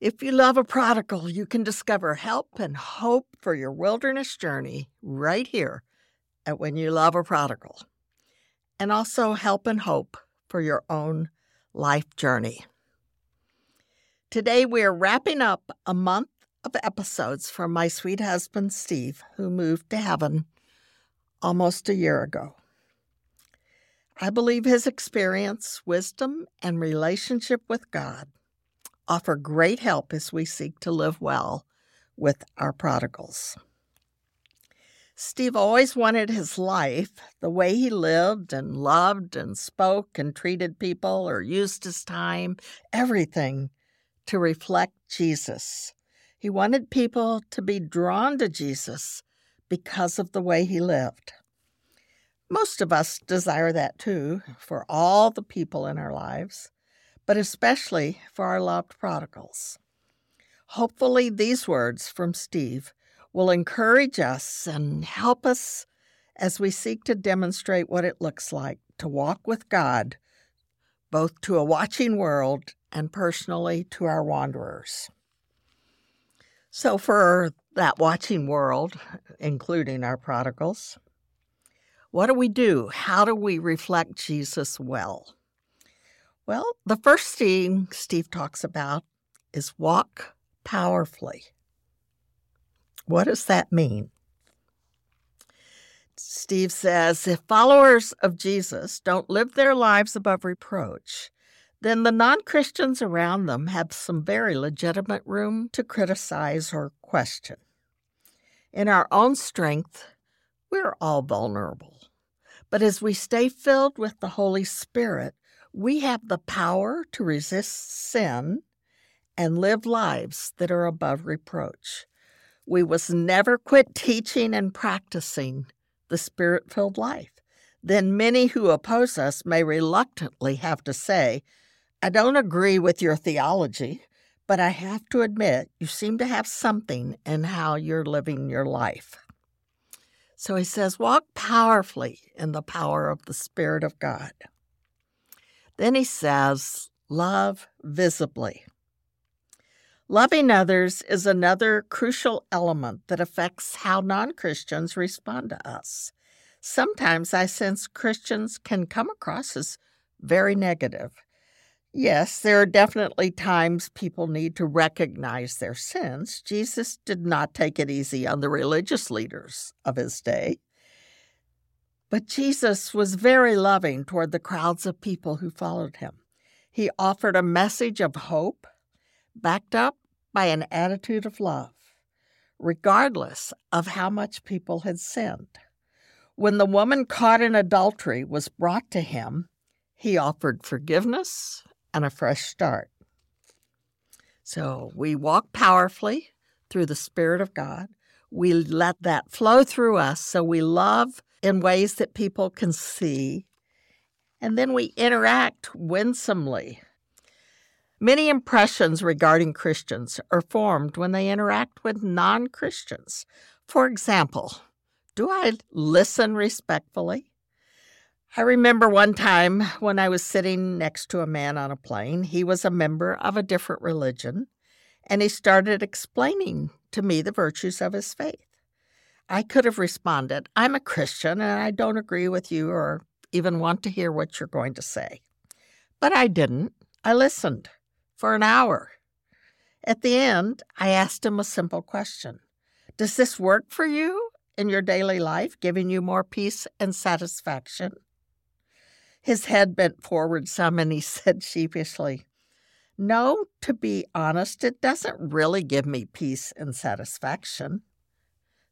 If you love a prodigal, you can discover help and hope for your wilderness journey right here at When You Love a Prodigal, and also help and hope for your own life journey. Today, we are wrapping up a month of episodes from my sweet husband, Steve, who moved to heaven almost a year ago. I believe his experience, wisdom, and relationship with God offer great help as we seek to live well with our prodigals. Steve always wanted his life, the way he lived and loved and spoke and treated people or used his time, everything to reflect Jesus. He wanted people to be drawn to Jesus because of the way he lived. Most of us desire that too for all the people in our lives but especially for our loved prodigals. Hopefully, these words from Steve will encourage us and help us as we seek to demonstrate what it looks like to walk with God, both to a watching world and personally to our wanderers. So, for that watching world, including our prodigals, what do we do? How do we reflect Jesus well? Well, the first thing Steve talks about is walk powerfully. What does that mean? Steve says if followers of Jesus don't live their lives above reproach, then the non Christians around them have some very legitimate room to criticize or question. In our own strength, we're all vulnerable. But as we stay filled with the Holy Spirit, we have the power to resist sin and live lives that are above reproach. We must never quit teaching and practicing the spirit filled life. Then many who oppose us may reluctantly have to say, I don't agree with your theology, but I have to admit you seem to have something in how you're living your life. So he says, walk powerfully in the power of the Spirit of God. Then he says, love visibly. Loving others is another crucial element that affects how non Christians respond to us. Sometimes I sense Christians can come across as very negative. Yes, there are definitely times people need to recognize their sins. Jesus did not take it easy on the religious leaders of his day. But Jesus was very loving toward the crowds of people who followed him. He offered a message of hope, backed up by an attitude of love, regardless of how much people had sinned. When the woman caught in adultery was brought to him, he offered forgiveness and a fresh start. So we walk powerfully through the Spirit of God. We let that flow through us so we love in ways that people can see. And then we interact winsomely. Many impressions regarding Christians are formed when they interact with non Christians. For example, do I listen respectfully? I remember one time when I was sitting next to a man on a plane. He was a member of a different religion, and he started explaining to me the virtues of his faith. I could have responded, I'm a Christian and I don't agree with you or even want to hear what you're going to say. But I didn't. I listened for an hour. At the end, I asked him a simple question Does this work for you in your daily life, giving you more peace and satisfaction? His head bent forward some and he said sheepishly, No, to be honest, it doesn't really give me peace and satisfaction.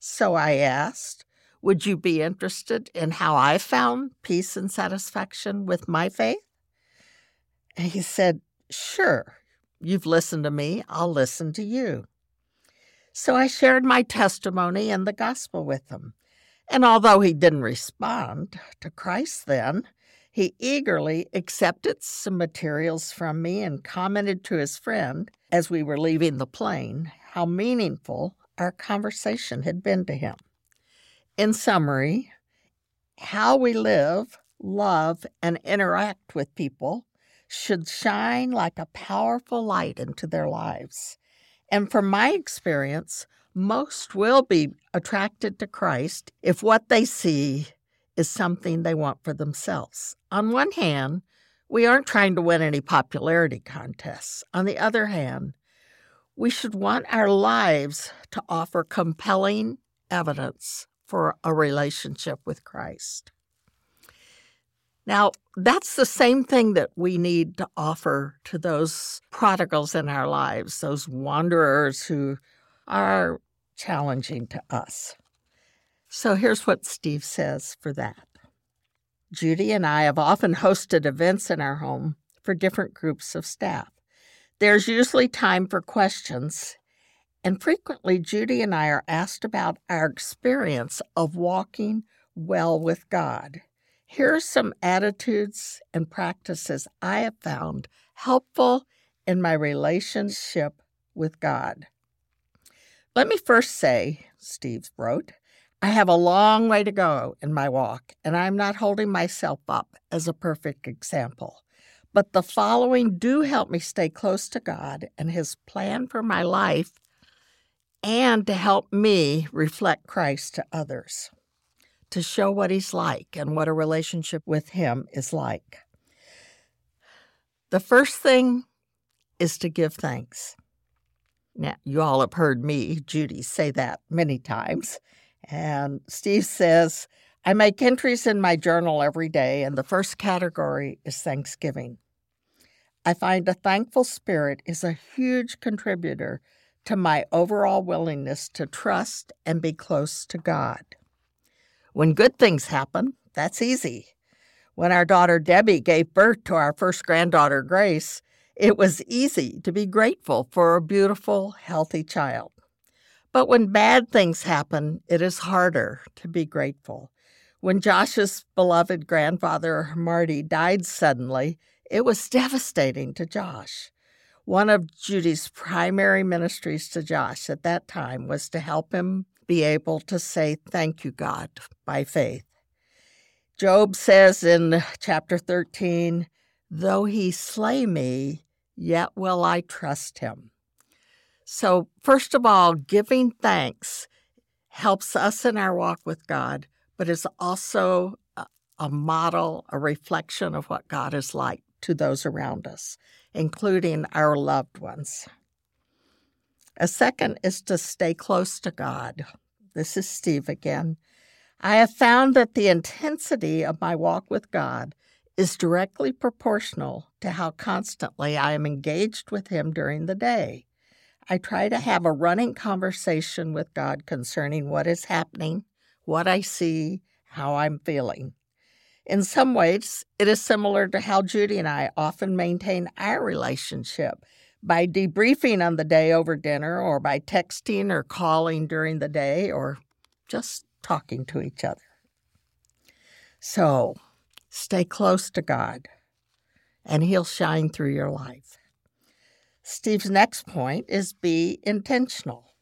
So I asked, Would you be interested in how I found peace and satisfaction with my faith? And he said, Sure. You've listened to me, I'll listen to you. So I shared my testimony and the gospel with him. And although he didn't respond to Christ then, he eagerly accepted some materials from me and commented to his friend as we were leaving the plane how meaningful our conversation had been to him. In summary, how we live, love, and interact with people should shine like a powerful light into their lives. And from my experience, most will be attracted to Christ if what they see is something they want for themselves. On one hand, we aren't trying to win any popularity contests. On the other hand, we should want our lives to offer compelling evidence for a relationship with Christ. Now, that's the same thing that we need to offer to those prodigals in our lives, those wanderers who are challenging to us. So here's what Steve says for that. Judy and I have often hosted events in our home for different groups of staff. There's usually time for questions, and frequently Judy and I are asked about our experience of walking well with God. Here are some attitudes and practices I have found helpful in my relationship with God. Let me first say, Steve wrote, I have a long way to go in my walk, and I'm not holding myself up as a perfect example. But the following do help me stay close to God and His plan for my life and to help me reflect Christ to others to show what he's like and what a relationship with him is like. The first thing is to give thanks. Now, you all have heard me, Judy, say that many times. And Steve says, I make entries in my journal every day, and the first category is Thanksgiving. I find a thankful spirit is a huge contributor to my overall willingness to trust and be close to God. When good things happen, that's easy. When our daughter Debbie gave birth to our first granddaughter Grace, it was easy to be grateful for a beautiful, healthy child. But when bad things happen, it is harder to be grateful. When Josh's beloved grandfather, Marty, died suddenly, it was devastating to Josh. One of Judy's primary ministries to Josh at that time was to help him be able to say, Thank you, God, by faith. Job says in chapter 13, Though he slay me, yet will I trust him. So, first of all, giving thanks helps us in our walk with God, but is also a model, a reflection of what God is like to those around us, including our loved ones. A second is to stay close to God. This is Steve again. I have found that the intensity of my walk with God is directly proportional to how constantly I am engaged with Him during the day. I try to have a running conversation with God concerning what is happening, what I see, how I'm feeling. In some ways, it is similar to how Judy and I often maintain our relationship by debriefing on the day over dinner or by texting or calling during the day or just talking to each other. So stay close to God and He'll shine through your life. Steve's next point is be intentional.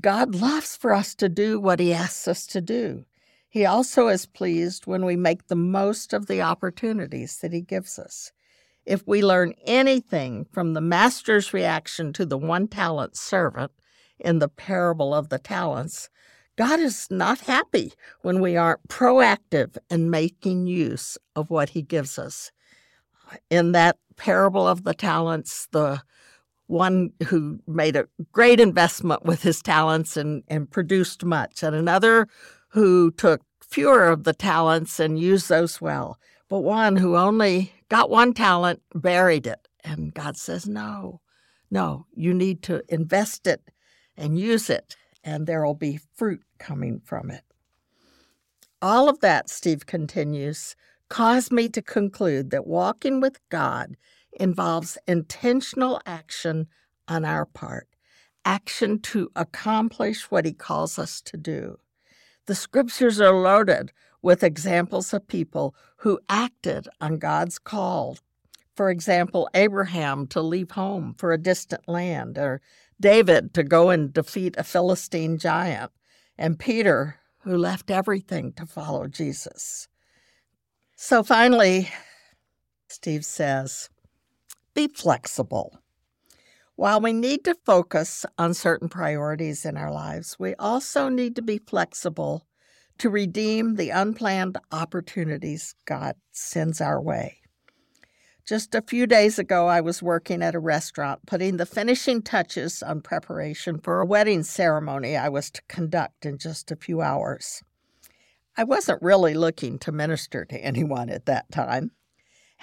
God loves for us to do what He asks us to do. He also is pleased when we make the most of the opportunities that He gives us. If we learn anything from the master's reaction to the one talent servant in the parable of the talents, God is not happy when we aren't proactive in making use of what He gives us. In that parable of the talents, the one who made a great investment with his talents and, and produced much, and another who took fewer of the talents and used those well, but one who only got one talent, buried it. And God says, No, no, you need to invest it and use it, and there will be fruit coming from it. All of that, Steve continues, caused me to conclude that walking with God involves intentional action on our part, action to accomplish what He calls us to do. The scriptures are loaded with examples of people who acted on God's call. For example, Abraham to leave home for a distant land, or David to go and defeat a Philistine giant, and Peter who left everything to follow Jesus. So finally, Steve says, Be flexible. While we need to focus on certain priorities in our lives, we also need to be flexible to redeem the unplanned opportunities God sends our way. Just a few days ago, I was working at a restaurant, putting the finishing touches on preparation for a wedding ceremony I was to conduct in just a few hours. I wasn't really looking to minister to anyone at that time.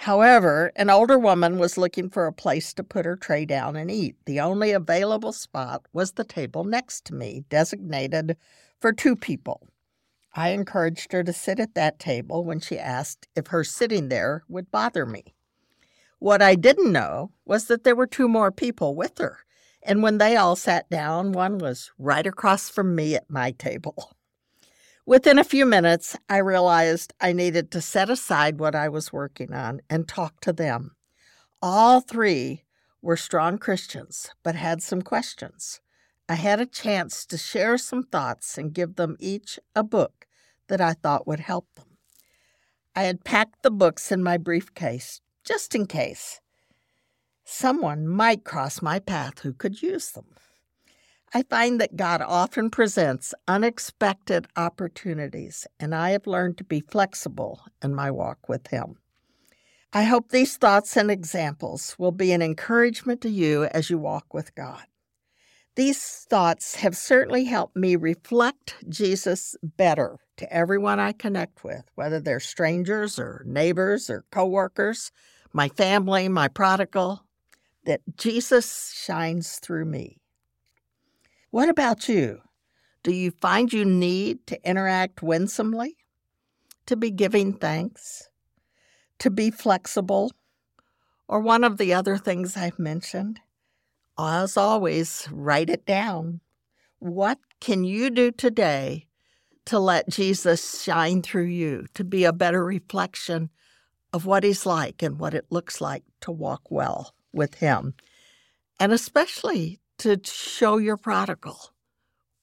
However, an older woman was looking for a place to put her tray down and eat. The only available spot was the table next to me, designated for two people. I encouraged her to sit at that table when she asked if her sitting there would bother me. What I didn't know was that there were two more people with her, and when they all sat down, one was right across from me at my table. Within a few minutes, I realized I needed to set aside what I was working on and talk to them. All three were strong Christians, but had some questions. I had a chance to share some thoughts and give them each a book that I thought would help them. I had packed the books in my briefcase just in case someone might cross my path who could use them. I find that God often presents unexpected opportunities, and I have learned to be flexible in my walk with Him. I hope these thoughts and examples will be an encouragement to you as you walk with God. These thoughts have certainly helped me reflect Jesus better to everyone I connect with, whether they're strangers or neighbors or coworkers, my family, my prodigal, that Jesus shines through me. What about you? Do you find you need to interact winsomely? To be giving thanks? To be flexible? Or one of the other things I've mentioned? As always, write it down. What can you do today to let Jesus shine through you, to be a better reflection of what He's like and what it looks like to walk well with Him? And especially to show your prodigal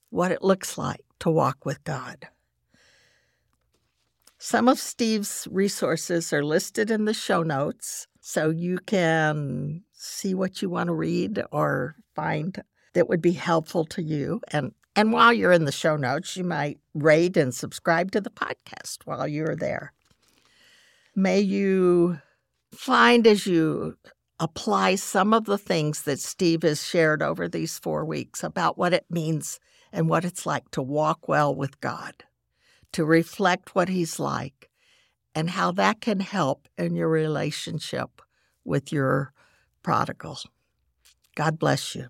what it looks like to walk with God. Some of Steve's resources are listed in the show notes, so you can see what you want to read or find that would be helpful to you. And and while you're in the show notes, you might rate and subscribe to the podcast while you're there. May you find as you apply some of the things that Steve has shared over these four weeks about what it means and what it's like to walk well with God, to reflect what He's like, and how that can help in your relationship with your prodigal. God bless you.